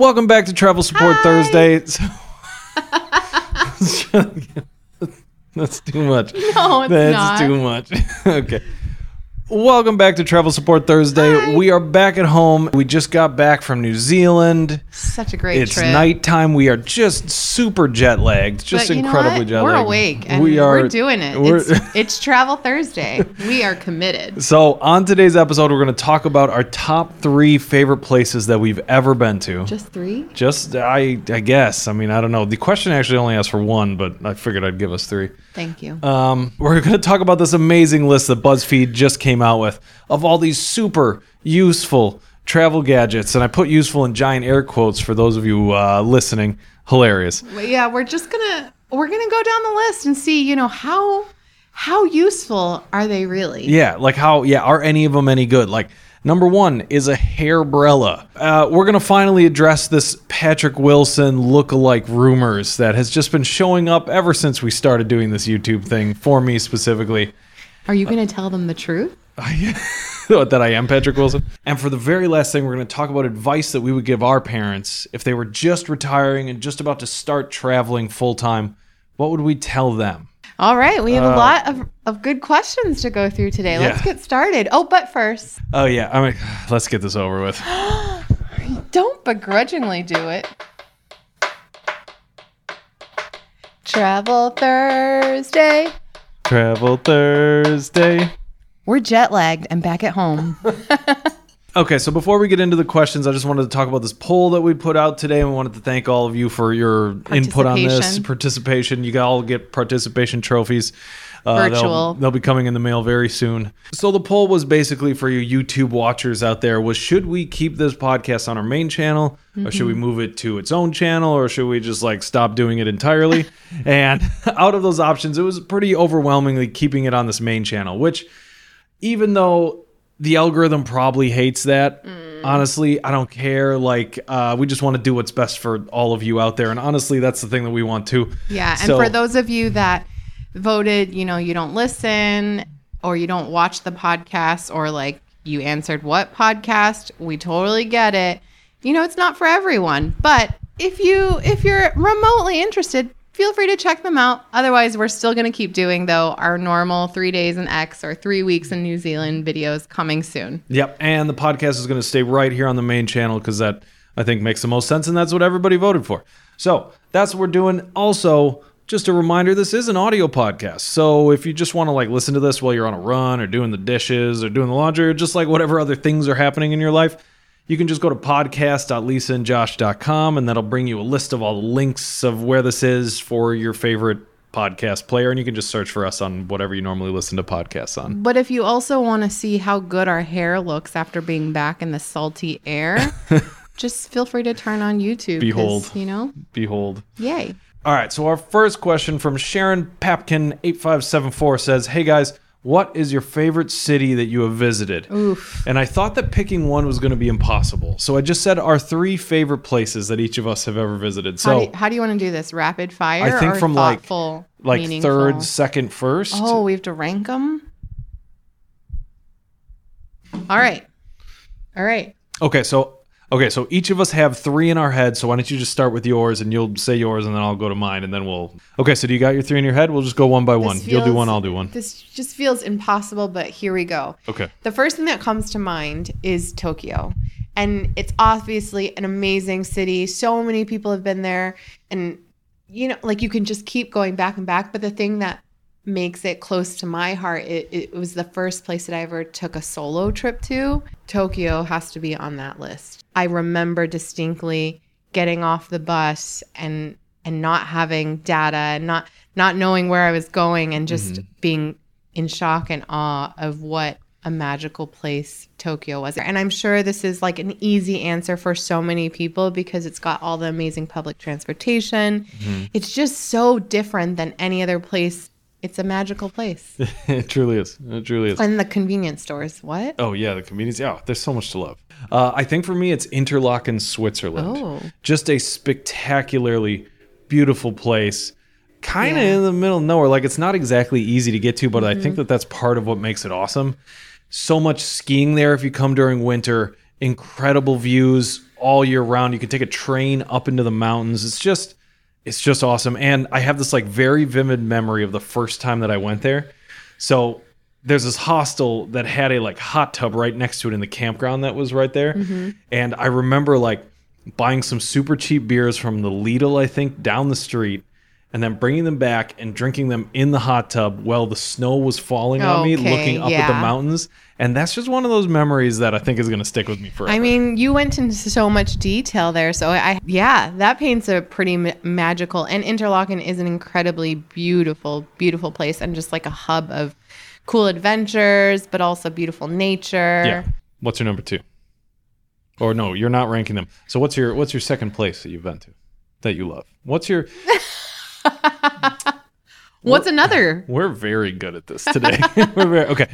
Welcome back to Travel Support Hi. Thursday. So- That's too much. No, it's That's not. too much. okay. Welcome back to Travel Support Thursday. Hi. We are back at home. We just got back from New Zealand. Such a great It's trip. It's nighttime. We are just super jet lagged, just incredibly jet We're lagged. awake and we are we're doing it. we're- It's, it's Travel Thursday. We are committed. so on today's episode, we're going to talk about our top three favorite places that we've ever been to. Just three? Just I I guess. I mean, I don't know. The question actually only asked for one, but I figured I'd give us three. Thank you. Um, we're going to talk about this amazing list that BuzzFeed just came out with of all these super useful travel gadgets, and I put "useful" in giant air quotes for those of you uh, listening. Hilarious. Yeah, we're just gonna we're gonna go down the list and see, you know, how how useful are they really? Yeah, like how? Yeah, are any of them any good? Like. Number one is a hairbrella. Uh, we're going to finally address this Patrick Wilson look-alike rumors that has just been showing up ever since we started doing this YouTube thing, for me specifically. Are you gonna tell them the truth? that I am Patrick Wilson. And for the very last thing, we're going to talk about advice that we would give our parents if they were just retiring and just about to start traveling full time. What would we tell them? All right, we have a lot of, of good questions to go through today. Let's Uh, Yeah. get started. Oh, but first, Oh yeah, I mean, let's get this over with. don't begrudgingly do it. Travel Thursday. Travel Thursday. We're jet lagged and back at home. Okay, so before we get into the questions, I just wanted to talk about this poll that we put out today, and we wanted to thank all of you for your input on this Participation. You all get participation trophies. Uh, they'll- Virtual. They'll, be coming in the mail very soon. So the poll was basically for you YouTube watchers out there: was should we keep this podcast on our main channel, or should we Mm-hmm. move it to its own channel, or should we just like stop doing it entirely? and out of those options, it was pretty overwhelmingly keeping it on this main channel, which even though the algorithm probably hates that. Honestly i don't care. Like uh, we just want to do what's best for all of you out there. And honestly that's the thing that we want too. Yeah, and So- for those of you that voted, you know, you don't listen or you don't watch the podcast or like you answered what podcast, we totally get it. You know, it's not for everyone, but if you if you're remotely interested, feel free to check them out. Otherwise, we're still going to keep doing though our normal 3 days in X or 3 weeks in New Zealand videos coming soon. yep and the podcast is going to stay right here on the main channel because that i think makes the most sense and that's what everybody voted for so that's what we're doing also just a reminder this is an audio podcast so if you just want to like listen to this while you're on a run or doing the dishes or doing the laundry or just like whatever other things are happening in your life you can just go to podcast.lisaandjosh.com and that'll bring you a list of all the links of where this is for your favorite podcast player and you can just search for us on whatever you normally listen to podcasts on But if you also want to see how good our hair looks after being back in the salty air, just feel free to turn on YouTube. Behold. You know, behold yay. All right, so our first question from Sharon Papkin eight five seven four says, "Hey guys, what is your favorite city that you have visited?" Oof. And I thought that picking one was going to be impossible, so I just said our three favorite places that each of us have ever visited. How, So, do you, how do you want to do this? Rapid fire I think or from, like- thoughtful, like meaningful? third, second, first. Oh, we have to rank them? All right. All right. Okay, so okay, so each of us have three in our head. So why don't you just start with yours, and you'll say yours, and then I'll go to mine, and then we'll. Okay, so do you got your three in your head? We'll just go one by one. This You'll do one, I'll do one. This just feels impossible, but here we go. Okay. The first thing that comes to mind is Tokyo. And it's obviously an amazing city. So many people have been there. And, you know, like you can just keep going back and back. But the thing that makes it close to my heart, it, it was the first place that I ever took a solo trip to. Tokyo has to be on that list. I remember distinctly getting off the bus and and not having data and not not knowing where I was going and just mm-hmm. being in shock and awe of what a magical place Tokyo was. And I'm sure this is like an easy answer for so many people because it's got all the amazing public transportation. Mm-hmm. It's just so different than any other place. It's a magical place. it truly is. It truly is. and the convenience stores. What? Oh yeah, the convenience. Yeah, there's so much to love. Uh, I think for me, it's Interlaken, Switzerland. Oh. Just a spectacularly beautiful place. Kind of Yeah. in the middle of nowhere. Like it's not exactly easy to get to, but I Mm-hmm. think that that's part of what makes it awesome. So much skiing there if you come during winter. Incredible views all year round. You can take a train up into the mountains. It's just it's just awesome. And I have this like very vivid memory of the first time that I went there. So there's this hostel that had a like hot tub right next to it in the campground that was right there. Mm-hmm. And I remember like buying some super cheap beers from the Lidl, I think, down the street, and then bringing them back and drinking them in the hot tub while the snow was falling on me, Okay, looking up at the yeah. mountains. And that's just one of those memories that I think is going to stick with me forever. I mean, you went into so much detail there. So I, yeah, that paints a pretty ma- magical. And Interlaken is an incredibly beautiful, beautiful place, and just like a hub of cool adventures, but also beautiful nature. yeah. What's your number two? Or no, you're not ranking them. So what's your what's your second place that you've been to that you love? What's your What's another? We're very good at this today. We're very, okay.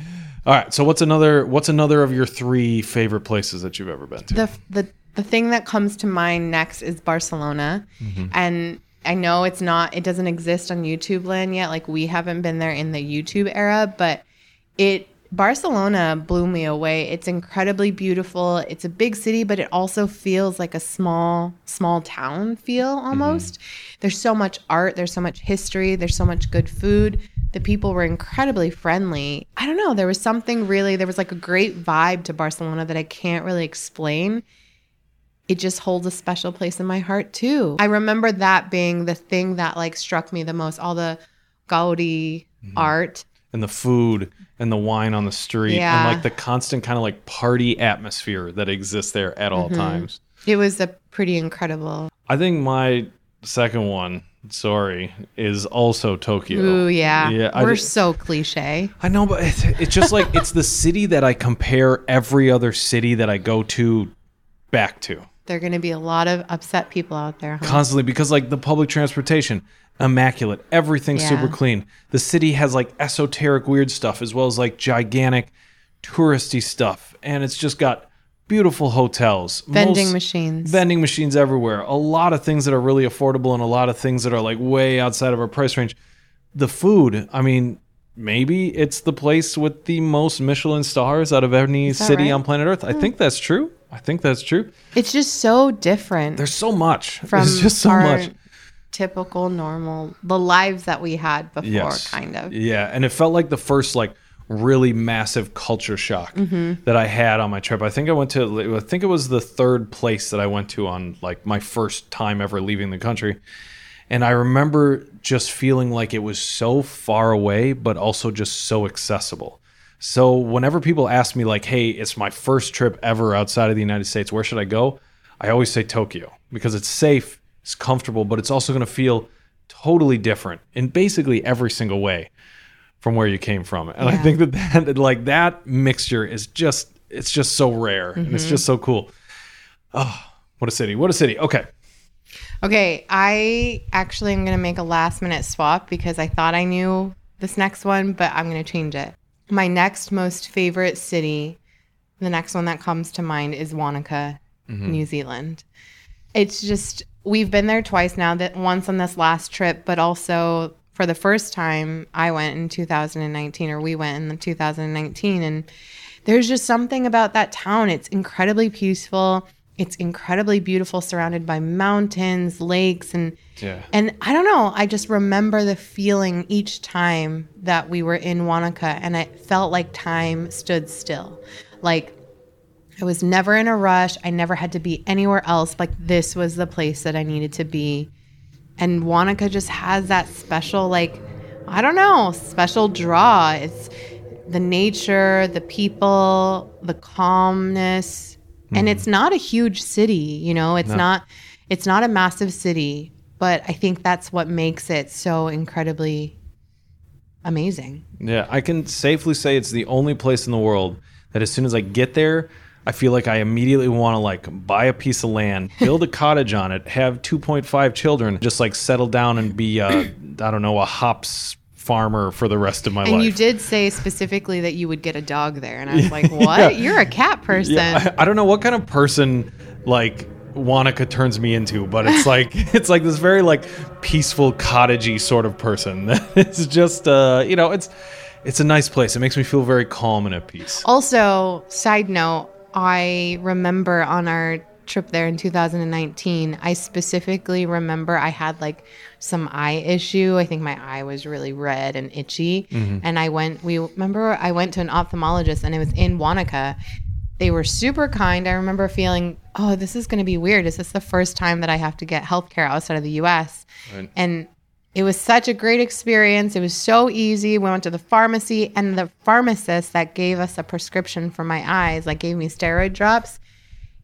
All right. So what's another what's another of your three favorite places that you've ever been to? the the the thing that comes to mind next is Barcelona, Mm-hmm. and I know it's not it doesn't exist on YouTube land yet. Like we haven't been there in the YouTube era, but it Barcelona blew me away. It's incredibly beautiful. It's a big city, but it also feels like a small small town feel mm-hmm. almost. There's so much art, there's so much history, there's so much good food. The people were incredibly friendly. I don't know, there was something really there was like a great vibe to Barcelona that I can't really explain it just holds a special place in my heart too. I remember that being the thing that like struck me the most. All the Gaudi mm-hmm. art. And the food and the wine on the street Yeah. and like the constant kind of like party atmosphere that exists there at Mm-hmm. all times. It was a pretty incredible. I think my second one, sorry, is also Tokyo. Ooh, yeah. Yeah, We're so cliche. I know, but it's, it's just like it's the city that I compare every other city that I go to back to. There are going to be a lot of upset people out there. Huh? constantly because like the public transportation immaculate. Everything's Yeah. super clean. The city has like esoteric weird stuff as well as like gigantic touristy stuff. And it's just got beautiful hotels. Vending most- machines. vending machines everywhere. A lot of things that are really affordable and a lot of things that are like way outside of our price range. The food i mean maybe it's the place with the most michelin stars out of any city right? on planet earth. I hmm. think that's true. I think that's true. It's just so different there's so much. From there's just so much typical, normal, the lives that we had before, kind of. Yeah, and it felt like the first like really massive culture shock Mm-hmm. that I had on my trip. I think I went to I think it was the third place that I went to on like my first time ever leaving the country. And I remember just feeling like it was so far away but also just so accessible. So whenever people ask me like, "Hey, it's my first trip ever outside of the United States. Where should I go?" I always say Tokyo because it's safe, it's comfortable, but it's also going to feel totally different in basically every single way from where you came from. And I think that, that like that mixture is just it's just so rare and it's mm-hmm. just so cool. Oh, what a city. What a city. Okay. Okay, I actually am going to make a last minute swap because I thought I knew this next one, but I'm going to change it. My next most favorite city, the next one that comes to mind is Wanaka, mm-hmm. New Zealand. It's just we've been there twice now, that once on this last trip, but also for the first time I went in 2019 or we went in 2019 and there's just something about that town. It's incredibly peaceful. It's incredibly beautiful, surrounded by mountains, lakes, and Yeah. and I don't know. I just remember the feeling each time that we were in Wanaka, and it felt like time stood still. Like I was never in a rush. I never had to be anywhere else. Like this was the place that I needed to be. And Wanaka just has that special, like, I don't know, special draw. It's the nature, the people, the calmness. And mm-hmm. it's not a huge city, you know, it's not it's not a massive city, but I think that's what makes it so incredibly amazing. Yeah, I can safely say it's the only place in the world that as soon as I get there, I feel like I immediately want to like buy a piece of land, build a cottage on it, have 2.5 children, just like settle down and be uh, I don't know, a hops farmer for the rest of my And life. And you did say specifically that you would get a dog there. And I was like, what? You're a cat person. Yeah, I, I don't know what kind of person like Wanaka turns me into, but it's like it's like this very like peaceful cottagey sort of person. it's just uh, you know, it's it's a nice place. It makes me feel very calm and at peace. Also, side note, I remember on our trip there in 2019, I specifically remember I had like some eye issue. I think my eye was really red and itchy. Mm-hmm. And I went, we remember I went to an ophthalmologist and it was in Wanaka. They were super kind. I remember feeling, oh, this is going to be weird. Is this the first time that I have to get healthcare outside of the US? Right. And it was such a great experience. It was so easy. We went to the pharmacy, and the pharmacist that gave us a prescription for my eyes, like gave me steroid drops,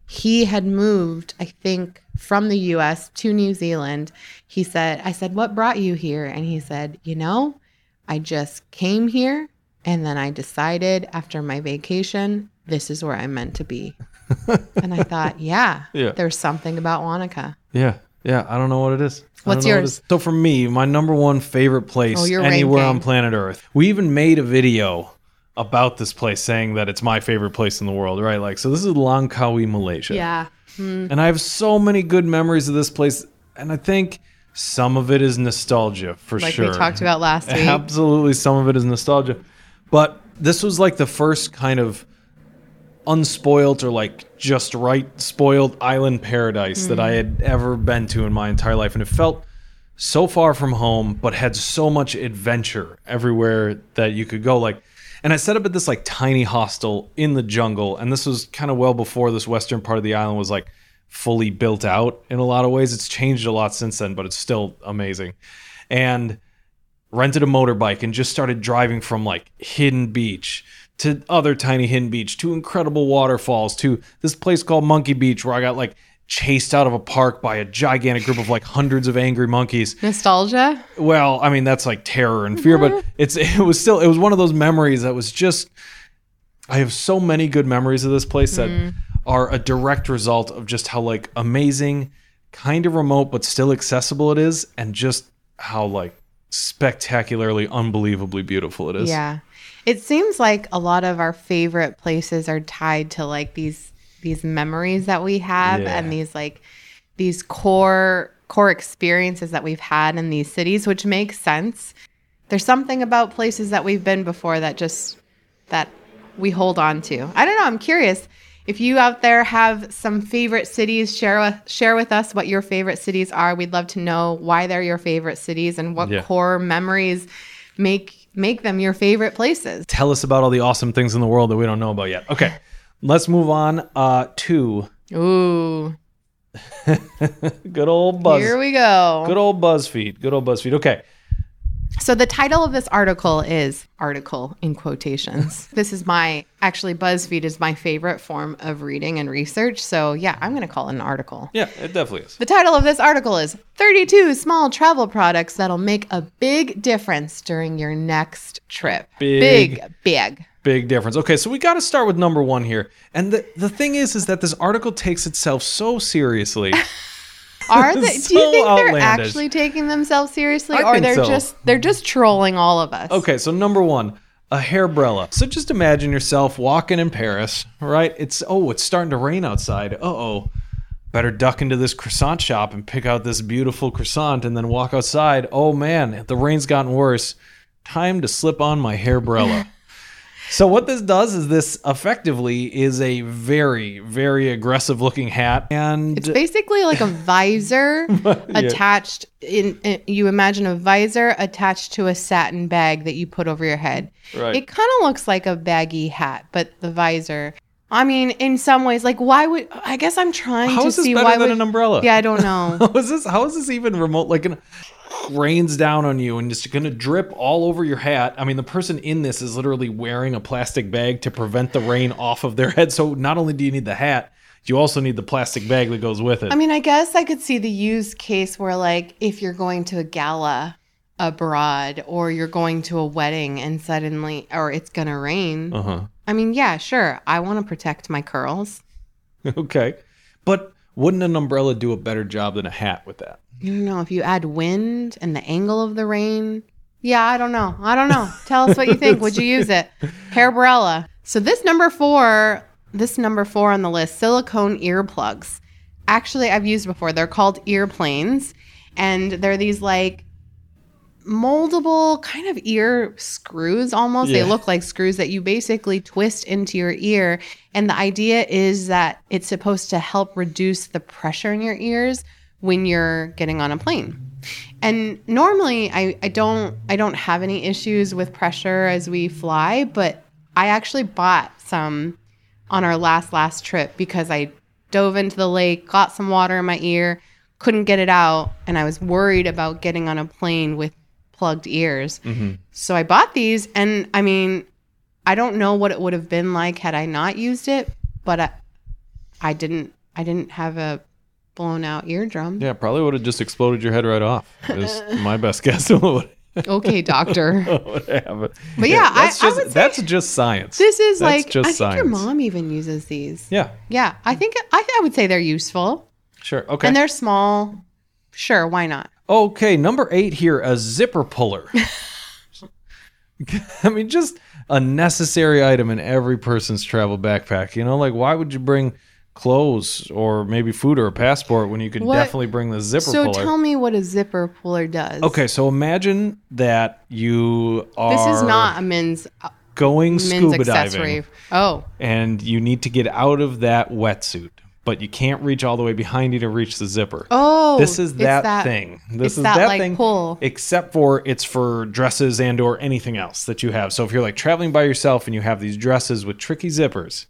he had moved, I think, from the US to New Zealand. He said, I said, What brought you here? And he said, You know, I just came here and then I decided after my vacation, this is where I'm meant to be. and I thought, yeah, Yeah. there's something about Wanaka. Yeah. Yeah. I don't know what it is. I What's know what yours? is. So for me, my number one favorite place Oh, anywhere on planet Earth. We even made a video about this place saying that it's my favorite place in the world, right? Like, so this is Langkawi, Malaysia. Yeah. Hmm. And I have so many good memories of this place. And I think some of it is nostalgia for Like sure. we talked about last week. Absolutely, some of it is nostalgia. But this was like the first kind of unspoiled or like just right spoiled island paradise that I mm-hmm. had ever been to in my entire life. And it felt so far from home, but had so much adventure everywhere that you could go. Like, and I set up at this like tiny hostel in the jungle. And this was kind of well before this western part of the island was like fully built out in a lot of ways. It's changed a lot since then, but it's still amazing. And rented a motorbike and just started driving from like hidden beach to other tiny hidden beach to incredible waterfalls to this place called monkey beach where i got like chased out of a park by a gigantic group of like hundreds of angry monkeys Nostalgia? well i mean that's like terror and fear but mm-hmm. it's it was still it was one of those memories that was just i have so many good memories of this place that mm-hmm. are a direct result of just how like amazing kind of remote but still accessible it is and just how like spectacularly unbelievably beautiful it is Yeah. It seems like a lot of our favorite places are tied to like these these memories that we have Yeah. and these like these core core experiences that we've had in these cities, which makes sense. There's something about places that we've been before that just that we hold on to. I don't know, I'm curious. If you out there have some favorite cities, share with, share with us what your favorite cities are. We'd love to know why they're your favorite cities and what Yeah. core memories make make them your favorite places. tell us about all the awesome things in the world that we don't know about yet okay let's move on uh to Ooh, good old buzz here we go. good old buzzfeed good old buzzfeed okay So the title of this article is article in quotations. this is my actually BuzzFeed is my favorite form of reading and research. So yeah, I'm going to call it an article. yeah it definitely is The title of this article is 32 small travel products that'll make a big difference during your next trip. Big. big. big. big difference okay so we got to start with number one here and the, the thing is is that this article takes itself so seriously Are they? do you So think they're actually taking themselves seriously, I or they're so. just they're just trolling all of us? Okay, so number one, a hairbrella. So just imagine yourself walking in Paris, right? It's oh, it's starting to rain outside. Uh oh. Better duck into this croissant shop and pick out this beautiful croissant and then walk outside. Oh man, the rain's gotten worse. Time to slip on my hairbrella. so what this does is this effectively is a very, very aggressive looking hat. And It's basically like a visor attached in, in- you imagine a visor attached to a satin bag that you put over your head. Right. It kind of looks like a baggy hat, but the visor I mean, in some ways, like why would I guess I'm trying how to is this see better why than would an umbrella? Yeah, I don't know. How is this? How is this even remote? Like, an, rains down on you and it's going to drip all over your hat. I mean, the person in this is literally wearing a plastic bag to prevent the rain off of their head. So not only do you need the hat, you also need the plastic bag that goes with it. I mean, I guess I could see the use case where, like, if you're going to a gala abroad or you're going to a wedding and suddenly, or it's going to rain. uh huh. I mean, yeah, sure. I want to protect my curls. okay, but wouldn't an umbrella do a better job than a hat with that? I don't know if you add wind and the angle of the rain. Yeah, I don't know. I don't know. Tell us what you think. Would you use it? Hairbrella. So this number four, this number four on the list, silicone earplugs. Actually, I've used before. They're called earplanes, and they're these like moldable kind of ear screws almost. Yeah. They look like screws that you basically twist into your ear. And the idea is that it's supposed to help reduce the pressure in your ears when you're getting on a plane. And normally I, I don't I don't have any issues with pressure as we fly, but I actually bought some on our last last trip because I dove into the lake, got some water in my ear, couldn't get it out, and I was worried about getting on a plane with plugged ears. Mm-hmm. So I bought these, and I mean, I don't know what it would have been like had I not used it, but I, I didn't. I didn't have a blown out eardrum. Yeah, probably would have just exploded your head right off. Is my best guess. Okay, doctor. But yeah, I- that's I just would say- that's just science. This is That's like just I think your mom even uses these. yeah, Yeah, I think I, I would say they're useful sure. Okay. and they're small. Sure, why not? Okay, number eight here, a zipper puller. I mean, just a necessary item in every person's travel backpack. You know, like why would you bring clothes or maybe food or a passport when you could What- definitely bring the zipper So puller? tell me what a zipper puller does. okay, so imagine that you are This is not a men's uh, going men's scuba diving Oh, and you need to get out of that wetsuit, but you can't reach all the way behind you to reach the zipper. oh, this is it's that, thing. This is that, that, like, thing. pull. Except for it's for dresses and or anything else that you have. So if you're like traveling by yourself and you have these dresses with tricky zippers,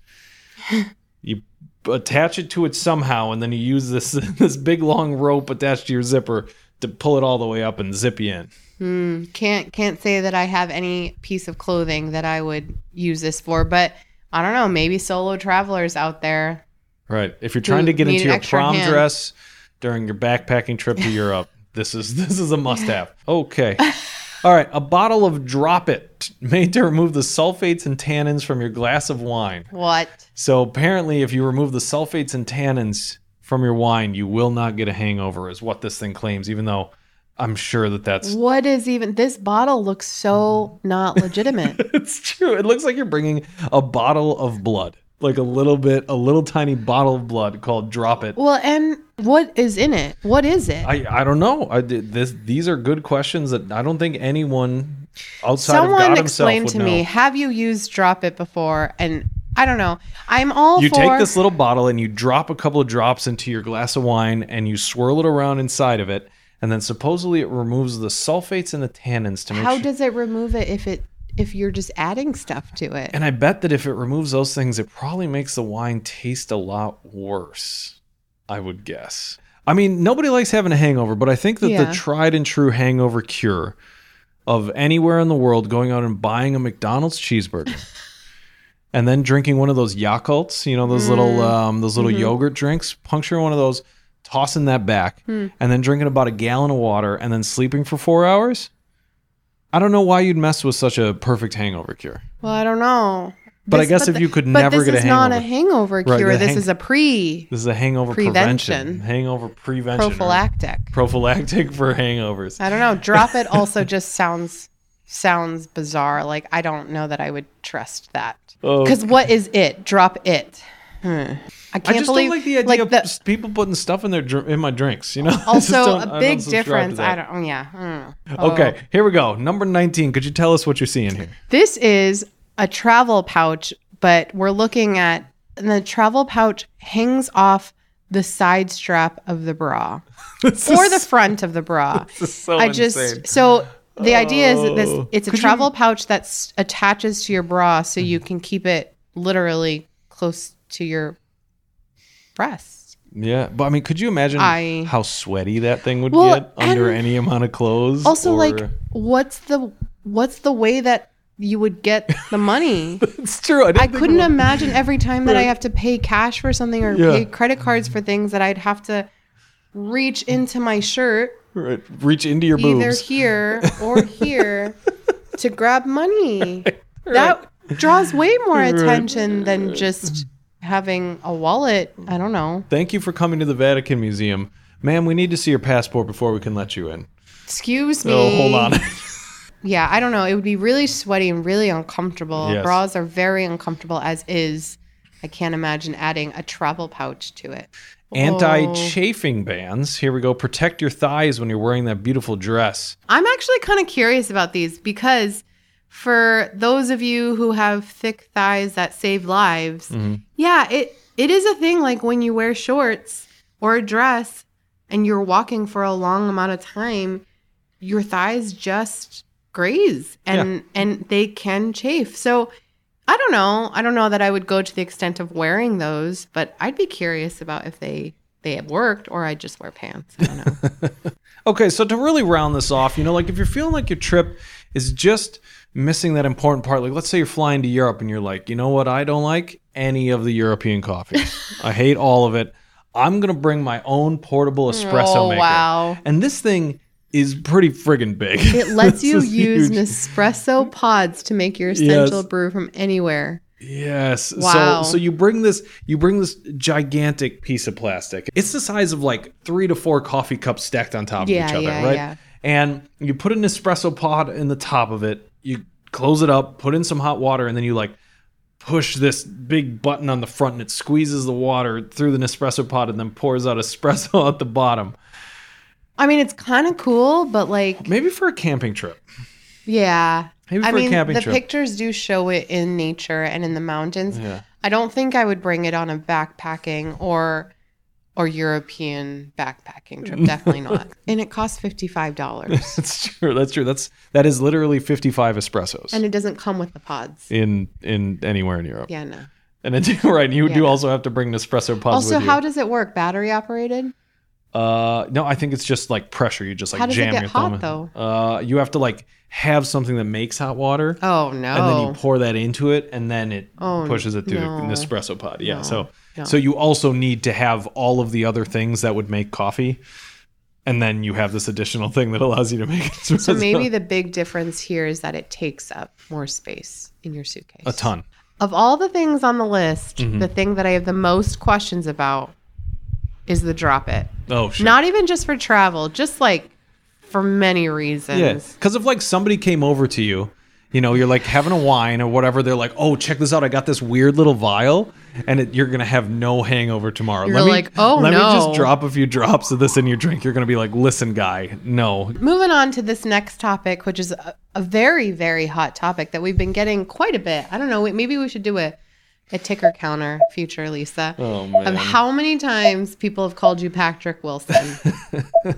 you attach it to it somehow, and then you use this this big long rope attached to your zipper to pull it all the way up and zip you in. Hmm, can't can't say that I have any piece of clothing that I would use this for, but I don't know. Maybe solo travelers out there. Right. If you're trying to get into your prom hand. dress during your backpacking trip to Europe, this is this is a must-have. Okay. All right, a bottle of Drop It made to remove the sulfates and tannins from your glass of wine. What? So apparently, if you remove the sulfates and tannins from your wine, you will not get a hangover, is what this thing claims. Even though I'm sure that that's What is even this bottle looks so not legitimate. it's true. It looks like you're bringing a bottle of blood, like a little bit, a little tiny bottle of blood called Drop It. well, and what is in it? What is it? I, I don't know. I did this. These are good questions that I don't think anyone outside of Someone God himself explain would to know. me. Have you used Drop It before? And I don't know. I'm all You for. take this little bottle and you drop a couple of drops into your glass of wine and you swirl it around inside of it, and then supposedly it removes the sulfates and the tannins to make How sure. does it remove it if it if you're just adding stuff to it? and I bet that if it removes those things, it probably makes the wine taste a lot worse. I would guess. I mean, nobody likes having a hangover, but I think that Yeah. the tried and true hangover cure of anywhere in the world going out and buying a McDonald's cheeseburger and then drinking one of those Yakults, you know, those little mm. um, those little mm-hmm. yogurt drinks, puncturing one of those, tossing that back, hmm. and then drinking about a gallon of water and then sleeping for four hours. I don't know why you'd mess with such a perfect hangover cure. Well, I don't know. But I guess but if you could never get a hangover. This is not a hangover. cure. the this hang- is a pre This is a hangover prevention. Prevention. Hangover prevention. prophylactic. Prophylactic for hangovers. I don't know. Drop it also just sounds sounds bizarre. Like I don't know that I would trust that. Oh. Because what is it? Drop it. Hmm. I I can't just believe don't like the idea of the, people putting stuff in their in my drinks. You know. I also don't- I a don't big subscribe difference. I don't. Oh yeah. Hmm. Oh. Okay, here we go. Number nineteen. Could you tell us what you're seeing here? This is a travel pouch, but we're looking at and the travel pouch hangs off the side strap of the bra This or is- the front of the bra. so I just insane. so the idea is that this Oh. it's a Could you- travel pouch that attaches to your bra so you can keep it literally close to your breast. Yeah, but I mean, could you imagine I- how sweaty that thing would Well, get under and any amount of clothes? Also, or- like, what's the what's the way that you would get the money? it's true. I, didn't I think couldn't about- imagine every time that I Right. have to pay cash for something or Yeah. pay credit cards for things that I'd have to reach into my shirt, Right, reach into your either boobs. here or here, to grab money. That draws way more attention than just having a wallet. I don't know. Thank you for coming to the Vatican Museum, ma'am. We need to see your passport before we can let you in. Excuse oh, me. Oh, hold on. Yeah, I don't know. It would be really sweaty and really uncomfortable. Yes. Bras are very uncomfortable as is. I can't imagine adding a travel pouch to it. Anti-chafing bands. Here we go. Protect your thighs when you're wearing that beautiful dress. I'm actually kind of curious about these because for those of you who have thick thighs that save lives, mm-hmm. yeah, it it is a thing like when you wear shorts or a dress and you're walking for a long amount of time, your thighs just graze and and they can chafe. So I don't know. I don't know that I would go to the extent of wearing those, but I'd be curious about if they they have worked or I just wear pants. I don't know. Okay, so to really round this off, you know, like if you're feeling like your trip is just missing that important part, like let's say you're flying to Europe and you're like, you know what, I don't like any of the European coffees. I hate all of it. I'm gonna bring my own portable espresso Oh, maker. wow. And this thing is pretty friggin' big. It lets you use huge. Nespresso pods to make your essential Yes. brew from anywhere. Yes. Wow. So so you bring this you bring this gigantic piece of plastic. It's the size of like three to four coffee cups stacked on top Yeah, of each other, yeah, right? yeah. And you put an espresso pod in the top of it. You close it up, put in some hot water, and then you like push this big button on the front, and it squeezes the water through the Nespresso pod, and then pours out espresso at the bottom. I mean, it's kind of cool, but like, Maybe for a camping trip. yeah. Maybe I for a mean, the trip. pictures do show it in nature and in the mountains. Yeah. I don't think I would bring it on a backpacking or or European backpacking trip. Definitely not. And it costs fifty five dollars, That's true. That's true. That's that is literally fifty five espressos and it doesn't come with the pods. in in anywhere in Europe. Yeah, no. And then right, you do Yeah. also have to bring Nespresso pods Also, with you. how does it work? Battery operated? uh, no, I think it's just like pressure. You just like How does it jam get your hot, though? Uh, you have to like have something that makes hot water, Oh no! and then you pour that into it, and then it Oh, pushes it through no. the Nespresso pod. Yeah. No, so so you also need to have all of the other things that would make coffee. And then you have this additional thing that allows you to make espresso. So maybe the big difference here is that it takes up more space in your suitcase. a ton. Of all the things on the list, Mm-hmm. the thing that I have the most questions about is the drop it. Oh, shit. Not even just for travel, just like for many reasons. Yeah, because if like somebody came over to you, you know, you're like having a wine or whatever, they're like, "Oh, check this out! I got this weird little vial," and it, you're gonna have no hangover tomorrow. You're let me, like, "Oh, let me just drop a few drops of this in your drink." You're gonna be like, "Listen, guy, no." Moving on to this next topic, which is a, a very, very hot topic that we've been getting quite a bit. I don't know. Maybe we should do a, a ticker counter, future Lisa, Oh of how many times people have called you Patrick Wilson. so,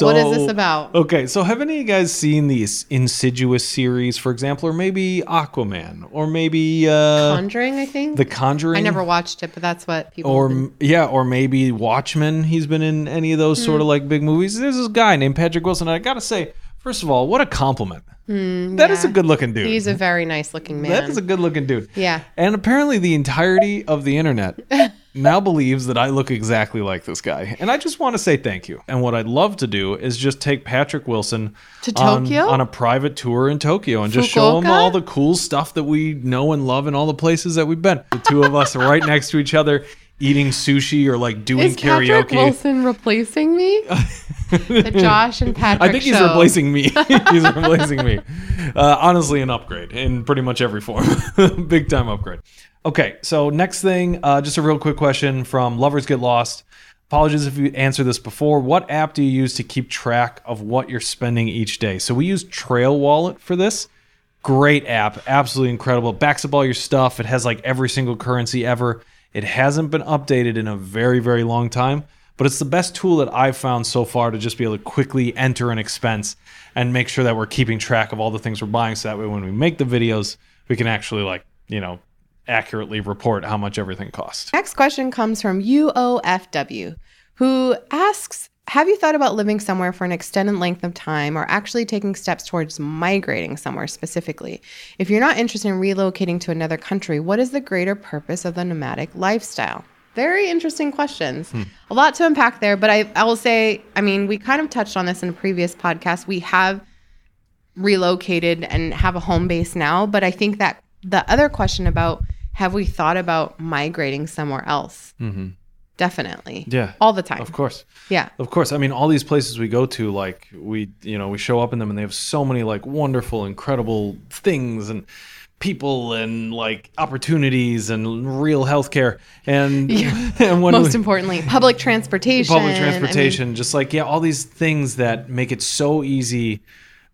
what is this about? Okay, so have any of you guys seen these Insidious series, for example, or maybe Aquaman, or maybe uh, Conjuring, I think. The Conjuring? I never watched it, but that's what people. or been- yeah, or maybe Watchmen. He's been in any of those sort of Hmm. like big movies. There's this guy named Patrick Wilson. I gotta say, first of all, what a compliment. Hmm, that is yeah. a good looking dude. he's a very nice looking man. that is a good looking dude. yeah. And apparently, the entirety of the internet now believes that I look exactly like this guy. And I just want to say thank you. And what I'd love to do is just take Patrick Wilson To on, Tokyo? on a private tour in Tokyo and just show him Fukuoka? all the cool stuff that we know and love and all the places that we've been. The two of us are right next to each other. Eating sushi or like doing Is Patrick karaoke. Wilson replacing me? the Josh and Patrick. I think he's show. replacing me. he's replacing me. Uh, honestly, an upgrade in pretty much every form. Big time upgrade. Okay, so next thing, uh, just a real quick question from Lovers Get Lost. Apologies if you answered this before. What app do you use to keep track of what you're spending each day? So we use Trail Wallet for this. Great app, absolutely incredible. Backs up all your stuff. It has like every single currency ever. It hasn't been updated in a very, very long time, but it's the best tool that I've found so far to just be able to quickly enter an expense and make sure that we're keeping track of all the things we're buying. So that way, when we make the videos, we can actually like you know accurately report how much everything costs. Next question comes from UOFW, who asks Have you thought about living somewhere for an extended length of time or actually taking steps towards migrating somewhere specifically? If you're not interested in relocating to another country, what is the greater purpose of the nomadic lifestyle? Very interesting questions. A lot to unpack there, but I, I will say, I mean, we kind of touched on this in a previous podcast. We have relocated and have a home base now, but I think that the other question about have we thought about migrating somewhere else? Mm-hmm. Definitely. Yeah, All the time. of course. Yeah. Of course. I mean, all these places we go to, like we, you know, we show up in them and they have so many like wonderful, incredible things and people and like opportunities and real healthcare and and when Most we- importantly, public transportation. public I mean, transportation just like yeah all these things that make it so easy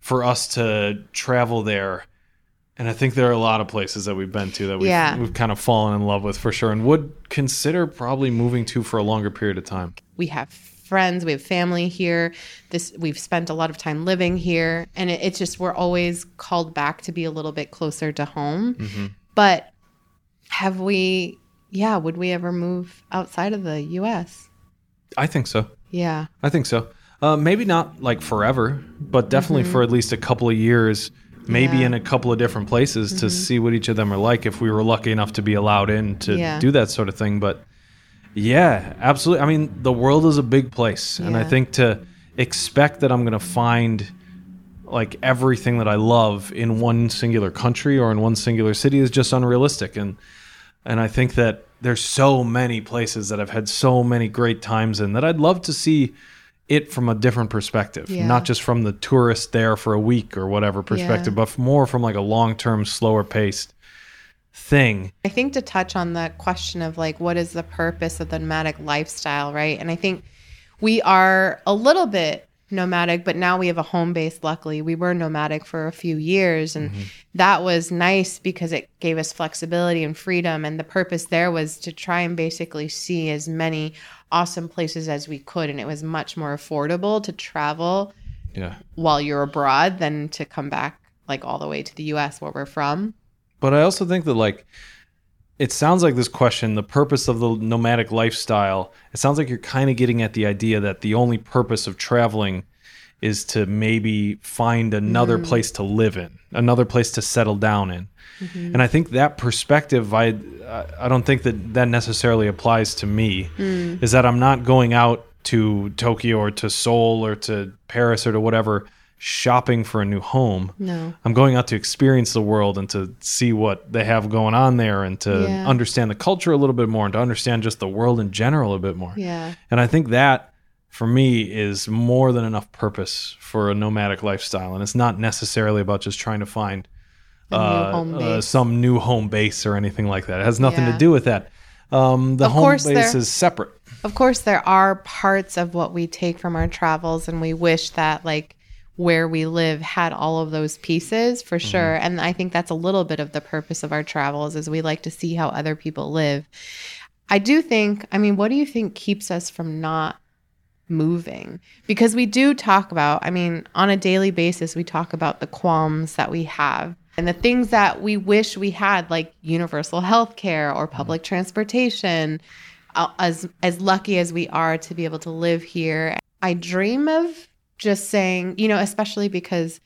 for us to travel there and i think there are a lot of places that we've been to that we've, Yeah. we've kind of fallen in love with for sure and would consider probably moving to for a longer period of time we have friends, we have family here. This we've spent a lot of time living here, and it, it's just we're always called back to be a little bit closer to home. Mm-hmm. But have we? Yeah, would we ever move outside of the U.S.? i think so Yeah, i think so uh, maybe not like forever but definitely for at least a couple of years maybe Mm-hmm. Yeah. in a couple of different places to see what each of them are like if we were lucky enough to be allowed in to Yeah. do that sort of thing but yeah absolutely i mean the world is a big place and i think to expect that i'm going to find like everything that i love in one singular country or in one singular city is just unrealistic and and i think that there's so many places that i've had so many great times in that i'd love to see it from a different perspective Yeah. not just from the tourist there for a week or whatever perspective but more from like a long-term slower paced thing I think to touch on the question of like what is the purpose of the nomadic lifestyle, right? And I think we are a little bit nomadic, but now we have a home base. Luckily, we were nomadic for a few years, and mm-hmm. that was nice because it gave us flexibility and freedom. And the purpose there was to try and basically see as many awesome places as we could, and it was much more affordable to travel yeah while you're abroad than to come back like all the way to the U.S. where we're from. But I also think that like it sounds like this question, the purpose of the nomadic lifestyle, it sounds like you're kind of getting at the idea that the only purpose of traveling is to maybe find another mm. place to live in, another place to settle down in. Mm-hmm. And I think that perspective, I I don't think that that necessarily applies to me. Mm. Is that I'm not going out to Tokyo or to Seoul or to Paris or to whatever shopping for a new home. No. I'm going out to experience the world and to see what they have going on there and to Yeah. understand the culture a little bit more and to understand just the world in general a bit more. Yeah. And I think that for me is more than enough purpose for a nomadic lifestyle. And it's not necessarily about just trying to find A new uh, uh, some new home base or anything like that. It has nothing Yeah. to do with that. Um, the Of home base there- is separate. Of course, there are parts of what we take from our travels, and we wish that, like, where we live had all of those pieces for sure. And I think that's a little bit of the purpose of our travels is we like to see how other people live. I do think, I mean, what do you think keeps us from not moving? Because we do talk about, I mean, on a daily basis, we talk about the qualms that we have and the things that we wish we had, like universal health care or public transportation. Uh, As as lucky as we are to be able to live here, I dream of just saying, you know, especially because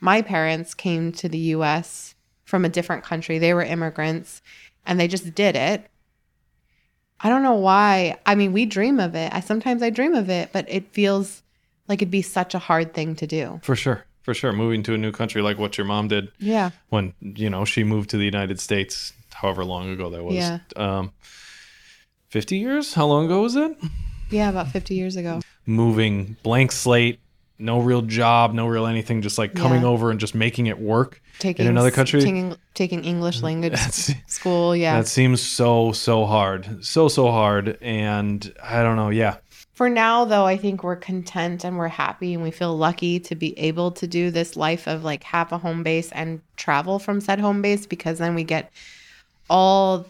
my parents came to the US from a different country. They were immigrants and they just did it. I don't know why. I mean, we dream of it. I sometimes I dream of it, but it feels like it'd be such a hard thing to do. For sure. For sure. Moving to a new country like what your mom did Yeah. when, you know, she moved to the United States, however long ago that was. Yeah. Um, 50 years? How long ago was it? Yeah, about 50 years ago. moving blank slate no real job no real anything just like coming Yeah. over and just making it work Taking in another country taking, taking English language school, yeah. that seems so so hard so so hard and i don't know yeah For now, though, I think we're content and we're happy and we feel lucky to be able to do this life of like have a home base and travel from said home base because then we get all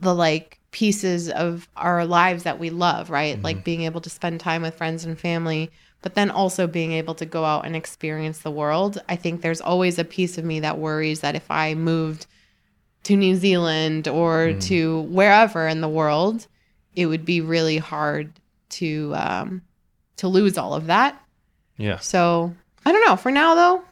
the like pieces of our lives that we love, right? Like mm-hmm. being able to spend time with friends and family, but then also being able to go out and experience the world. I think there's always a piece of me that worries that if I moved to New Zealand or to wherever in the world, it would be really hard to um, to lose all of that. yeah So I don't know. For now, though,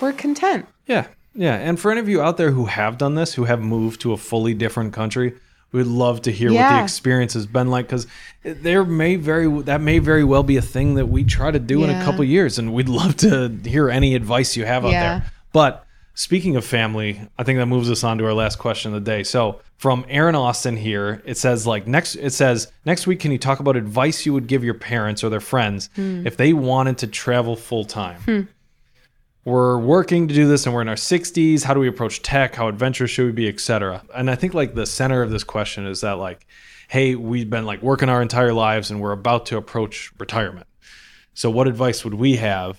we're content. yeah yeah and for any of you out there who have done this who have moved to a fully different country we'd love to hear what the experience has been like because there may very that may very well be a thing that we try to do in a couple years and we'd love to hear any advice you have out Yeah. there but speaking of family i think that moves us on to our last question of the day. So from aaron austin here it says like next it says next week can you talk about advice you would give your parents or their friends Hmm. if they wanted to travel full time we're working to do this and we're in our 60s. How do we approach tech? How adventurous should we be, etc. And I think like the center of this question is that like, hey, we've been like working our entire lives and we're about to approach retirement. So what advice would we have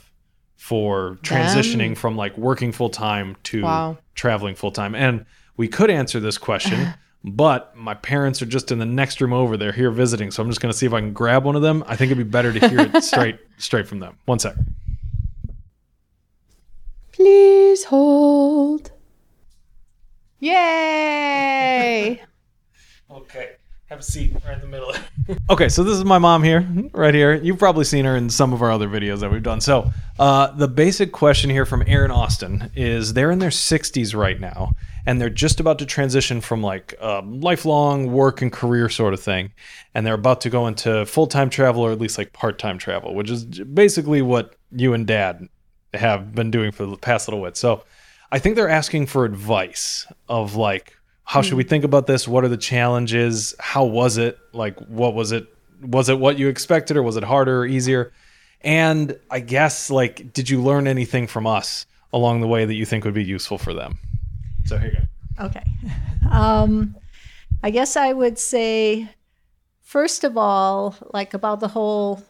for transitioning from like working full time to Wow. traveling full time? And we could answer this question, but my parents are just in the next room over. They're here visiting, so I'm just going to see if I can grab one of them. I think it'd be better to hear it straight straight from them. One sec. Please hold. Yay! Okay. Have a seat right in the middle. okay, so this is my mom here, right here. You've probably seen her in some of our other videos that we've done. So, uh, the basic question here from Aaron Austin is they're in their 60s right now, and they're just about to transition from like a lifelong work and career sort of thing, and they're about to go into full time travel or at least like part time travel, which is basically what you and dad have been doing for the past little bit. So, I think they're asking for advice of like, how should we think about this? What are the challenges? How was it? Like, what was it? Was it what you expected, or was it harder or easier? And I guess, like, did you learn anything from us along the way that you think would be useful for them? So here you go. Okay. Um, I guess I would say, first of all, like about the whole,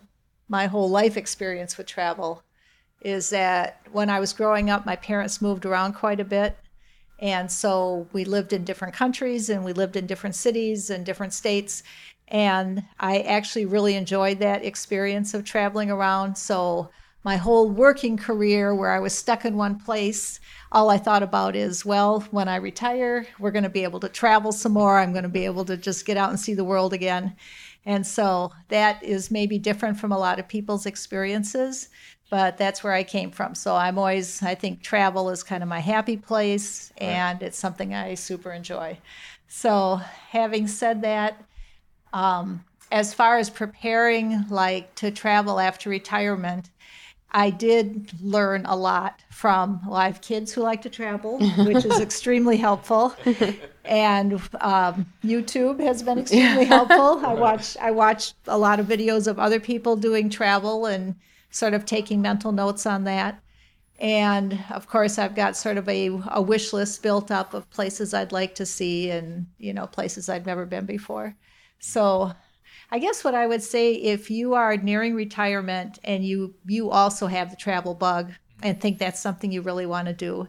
my whole life experience with travel, is that when I was growing up, my parents moved around quite a bit. And so we lived in different countries and we lived in different cities and different states. And I actually really enjoyed that experience of traveling around. So my whole working career, where I was stuck in one place, all I thought about is, well, when I retire, we're going to be able to travel some more. I'm going to be able to just get out and see the world again. And so that is maybe different from a lot of people's experiences, but that's where I came from. So I'm always, I think travel is kind of my happy place and it's something I super enjoy. So having said that, um, as far as preparing like to travel after retirement, I did learn a lot from well, have kids who like to travel, which is extremely helpful, and um, YouTube has been extremely helpful. I watch I watch a lot of videos of other people doing travel and sort of taking mental notes on that. And of course, I've got sort of a, a wish list built up of places I'd like to see and you know places I've never been before. So I guess what I would say if you are nearing retirement and you you also have the travel bug and think that's something you really want to do,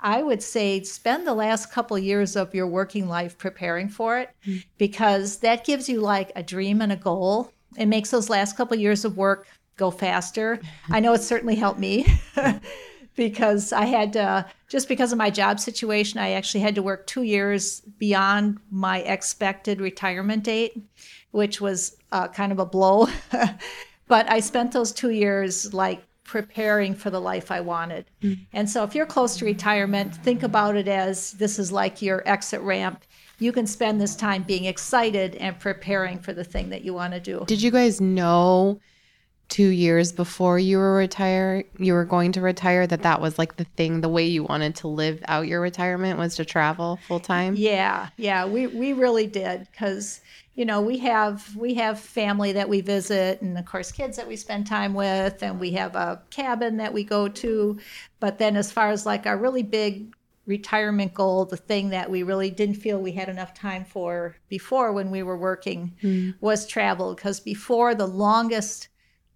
I would say spend the last couple years of your working life preparing for it mm. because that gives you like a dream and a goal. It makes those last couple years of work go faster. I know it certainly helped me. because I had to, just because of my job situation, I actually had to work two years beyond my expected retirement date, which was uh, kind of a blow. but I spent those two years like preparing for the life I wanted. And so if you're close to retirement, think about it as this is like your exit ramp. You can spend this time being excited and preparing for the thing that you want to do. Did you guys know two years before you were retire you were going to retire that that was like the thing the way you wanted to live out your retirement was to travel full time Yeah, yeah, we we really did because you know we have we have family that we visit and of course kids that we spend time with and we have a cabin that we go to. But then as far as like our really big retirement goal the thing that we really didn't feel we had enough time for before when we were working hmm. was travel because before the longest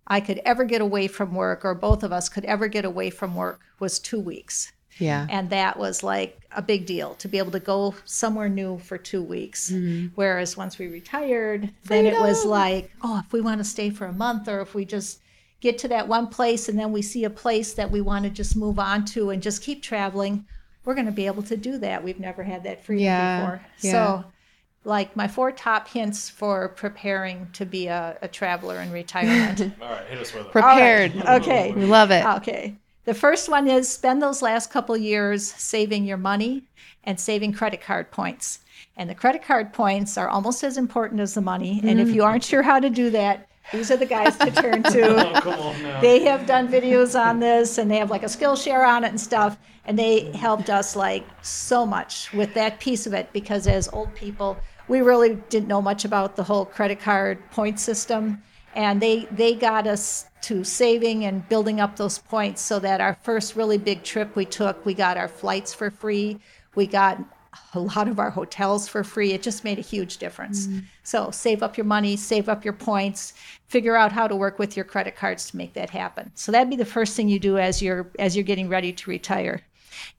I could ever get away from work or both of us could ever get away from work was 2 weeks yeah and that was like a big deal to be able to go somewhere new for two weeks. Mm-hmm. Whereas once we retired, then it was like, oh, if we want to stay for a month or if we just get to that one place and then we see a place that we want to just move on to and just keep traveling, we're going to be able to do that. We've never had that freedom Yeah, before. yeah. So, like my four top hints for preparing to be a, a traveler in retirement. All right, hit us with it. prepared okay. we love it Okay. The first one is spend those last couple years saving your money and saving credit card points. And the credit card points are almost as important as the money. And if mm. you aren't sure how to do that, these are the guys to turn to. Oh, come on now. They have done videos on this and they have like a Skillshare on it and stuff. And they helped us like so much with that piece of it because as old people, we really didn't know much about the whole credit card point system. and they they got us to saving and building up those points so that our first really big trip we took we got our flights for free. We got a lot of our hotels for free. It just made a huge difference. Mm. So save up your money save up your points figure out how to work with your credit cards to make that happen. So that'd be the first thing you do as you're as you're getting ready to retire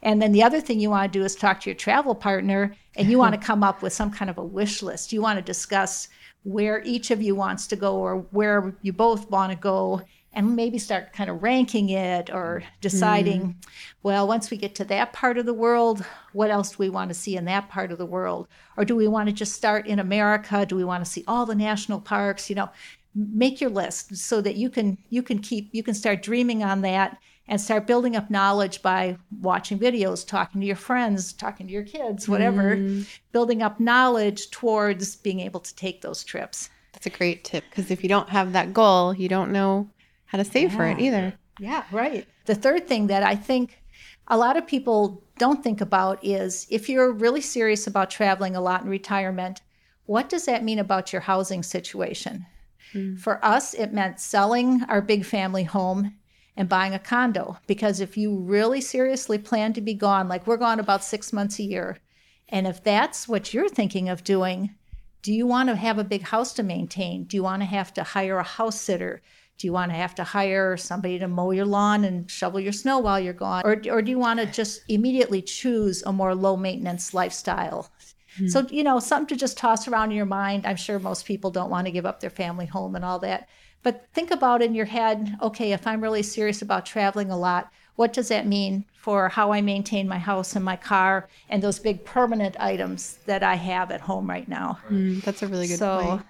and then the other thing you want to do is talk to your travel partner and you want to come up with some kind of a wish list. You want to discuss where each of you wants to go or where you both want to go and maybe start kind of ranking it or deciding, mm. well, once we get to that part of the world, what else do we want to see in that part of the world? Or do we want to just start in America? Do we want to see all the national parks? You know, make your list so that you can you can keep you can start dreaming on that and start building up knowledge by watching videos, talking to your friends, talking to your kids, whatever, mm-hmm. building up knowledge towards being able to take those trips. That's a great tip because if you don't have that goal, you don't know how to save for it either. Yeah, right. The third thing that I think a lot of people don't think about is if you're really serious about traveling a lot in retirement, what does that mean about your housing situation? Hmm. For us, it meant selling our big family home and buying a condo because if you really seriously plan to be gone, like we're gone about six months a year, and if that's what you're thinking of doing, do you want to have a big house to maintain? Do you want to have to hire a house sitter? Do you want to have to hire somebody to mow your lawn and shovel your snow while you're gone? Or, or do you want to just immediately choose a more low maintenance lifestyle? Hmm. So, you know, something to just toss around in your mind. I'm sure most people don't want to give up their family home and all that. But think about in your head okay, if I'm really serious about traveling a lot, what does that mean for how I maintain my house and my car and those big permanent items that I have at home right now? Mm, that's a really good so, point.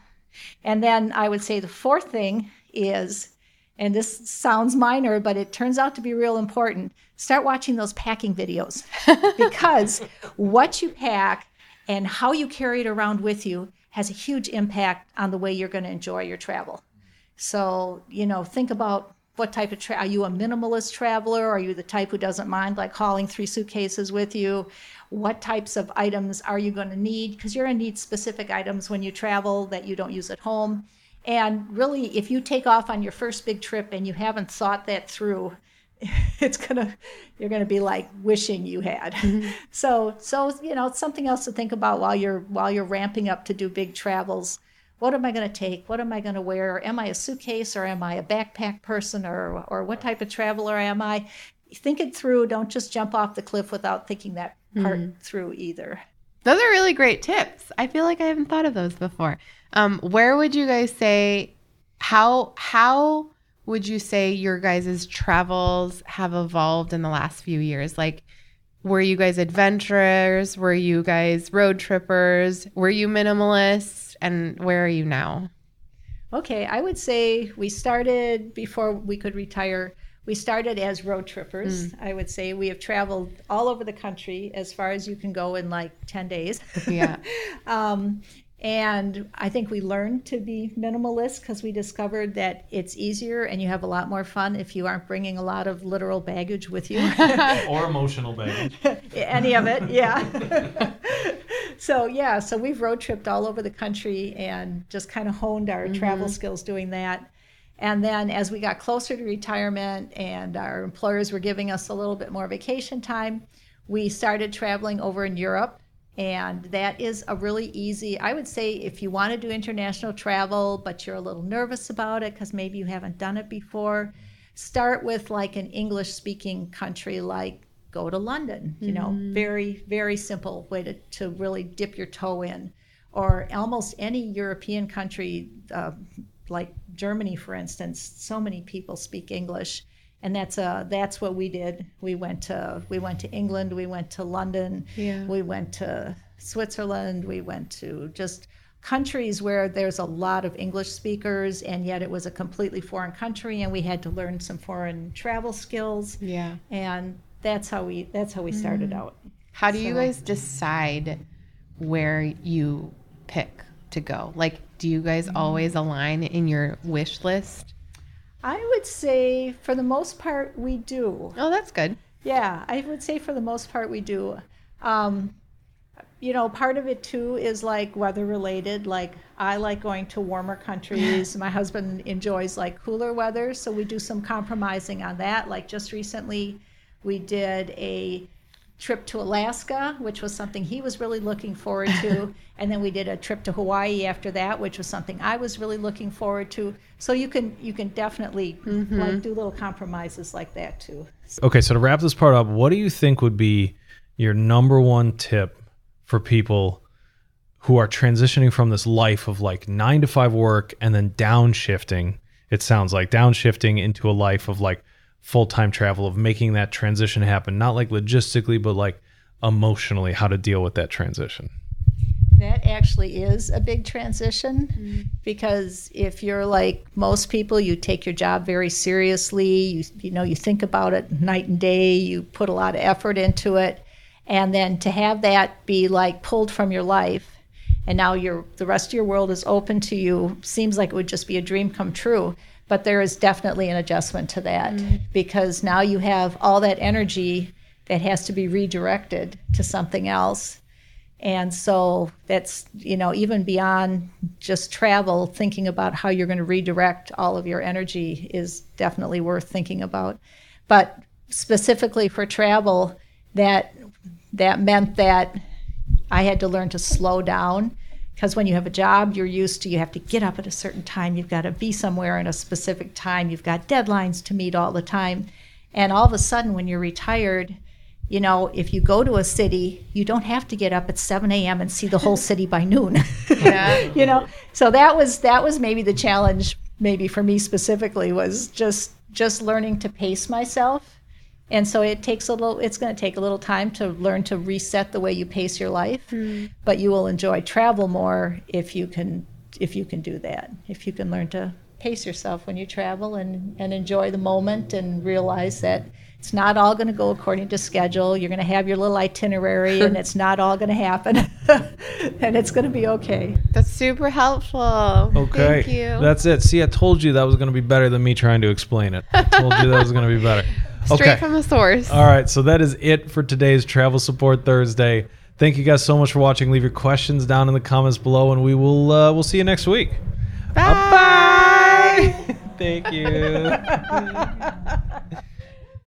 and then I would say the fourth thing is, and this sounds minor, but it turns out to be real important. Start watching those packing videos because what you pack and how you carry it around with you has a huge impact on the way you're going to enjoy your travel. So, you know, think about what type of tra- are you a minimalist traveler? Are you the type who doesn't mind like hauling three suitcases with you? What types of items are you going to need? Because you're going to need specific items when you travel that you don't use at home. And really, if you take off on your first big trip and you haven't thought that through, it's gonna you're gonna be like wishing you had. Mm-hmm. So so you know it's something else to think about while you're while you're ramping up to do big travels. What am I going to take? What am I going to wear? Am I a suitcase or am I a backpack person or or what type of traveler am I? Think it through. Don't just jump off the cliff without thinking that part through either. Those are really great tips. I feel like I haven't thought of those before. Um, where would you guys say how how would you say your guys' travels have evolved in the last few years? Like were you guys adventurers? Were you guys road trippers? Were you minimalists? And where are you now? Okay, I would say we started before we could retire. We started as road trippers. I would say we have traveled all over the country as far as you can go in like 10 days. Yeah. um, and I think we learned to be minimalist because we discovered that it's easier and you have a lot more fun if you aren't bringing a lot of literal baggage with you. or emotional baggage. any of it yeah so yeah so we've road tripped all over the country and just kind of honed our travel mm-hmm. skills doing that. And then as we got closer to retirement and our employers were giving us a little bit more vacation time we started traveling over in europe. And that is a really easy i would say if you want to do international travel but you're a little nervous about it because maybe you haven't done it before start with like an english speaking country like go to London. You know, very, very simple way to, to really dip your toe in. Or almost any European country, uh, like Germany, for instance, so many people speak English. And that's uh, that's what we did. We went to we went to England, we went to London, Yeah. we went to Switzerland, we went to just countries where there's a lot of English speakers, and yet it was a completely foreign country, and we had to learn some foreign travel skills Yeah. and that's how we that's how we started out How do you guys decide where you pick to go? Like, do you guys always align in your wish list? i would say for the most part we do Oh, that's good. yeah i would say for the most part we do um, you know, part of it too is like weather related. Like I like going to warmer countries. My husband enjoys like cooler weather, so we do some compromising on that. Like just recently, we did a trip to Alaska, which was something he was really looking forward to, and then we did a trip to Hawaii after that, which was something I was really looking forward to. So you can you can definitely mm-hmm. like do little compromises like that too. Okay, so to wrap this part up, what do you think would be your number one tip for people who are transitioning from this life of like nine to five work and then downshifting? It sounds like downshifting into a life of like full time travel, of making that transition happen, not like logistically, but like emotionally, how to deal with that transition. That actually is a big transition mm-hmm. because if you're like most people, you take your job very seriously. You you know you think about it night and day. You put a lot of effort into it, and then to have that be like pulled from your life, and now your the rest of your world is open to you seems like it would just be a dream come true. But there is definitely an adjustment to that mm-hmm. because now you have all that energy that has to be redirected to something else. And so that's, you know, even beyond just travel, thinking about how you're going to redirect all of your energy is definitely worth thinking about. But specifically for travel, that that meant that I had to learn to slow down because when you have a job, you're used to you have to get up at a certain time, you've got to be somewhere in a specific time, you've got deadlines to meet all the time. And all of a sudden, when you're retired, you know, if you go to a city, you don't have to get up at 7 a.m. and see the whole city by noon. Yeah. you know, so that was that was maybe the challenge, maybe for me specifically, was just just learning to pace myself. And so it takes a little. It's going to take a little time to learn to reset the way you pace your life, hmm. but you will enjoy travel more if you can if you can do that. If you can learn to pace yourself when you travel and and enjoy the moment and realize that it's not all going to go according to schedule. You're going to have your little itinerary, and it's not all going to happen, and it's going to be okay. That's super helpful. Okay. Thank you. That's it. See, I told you that was going to be better than me trying to explain it. I told you that was going to be better. Straight Okay. from the source. All right, so that is it for today's Travel Support Thursday. Thank you guys so much for watching. Leave your questions down in the comments below, and we will uh, we'll see you next week. Bye. Thank you.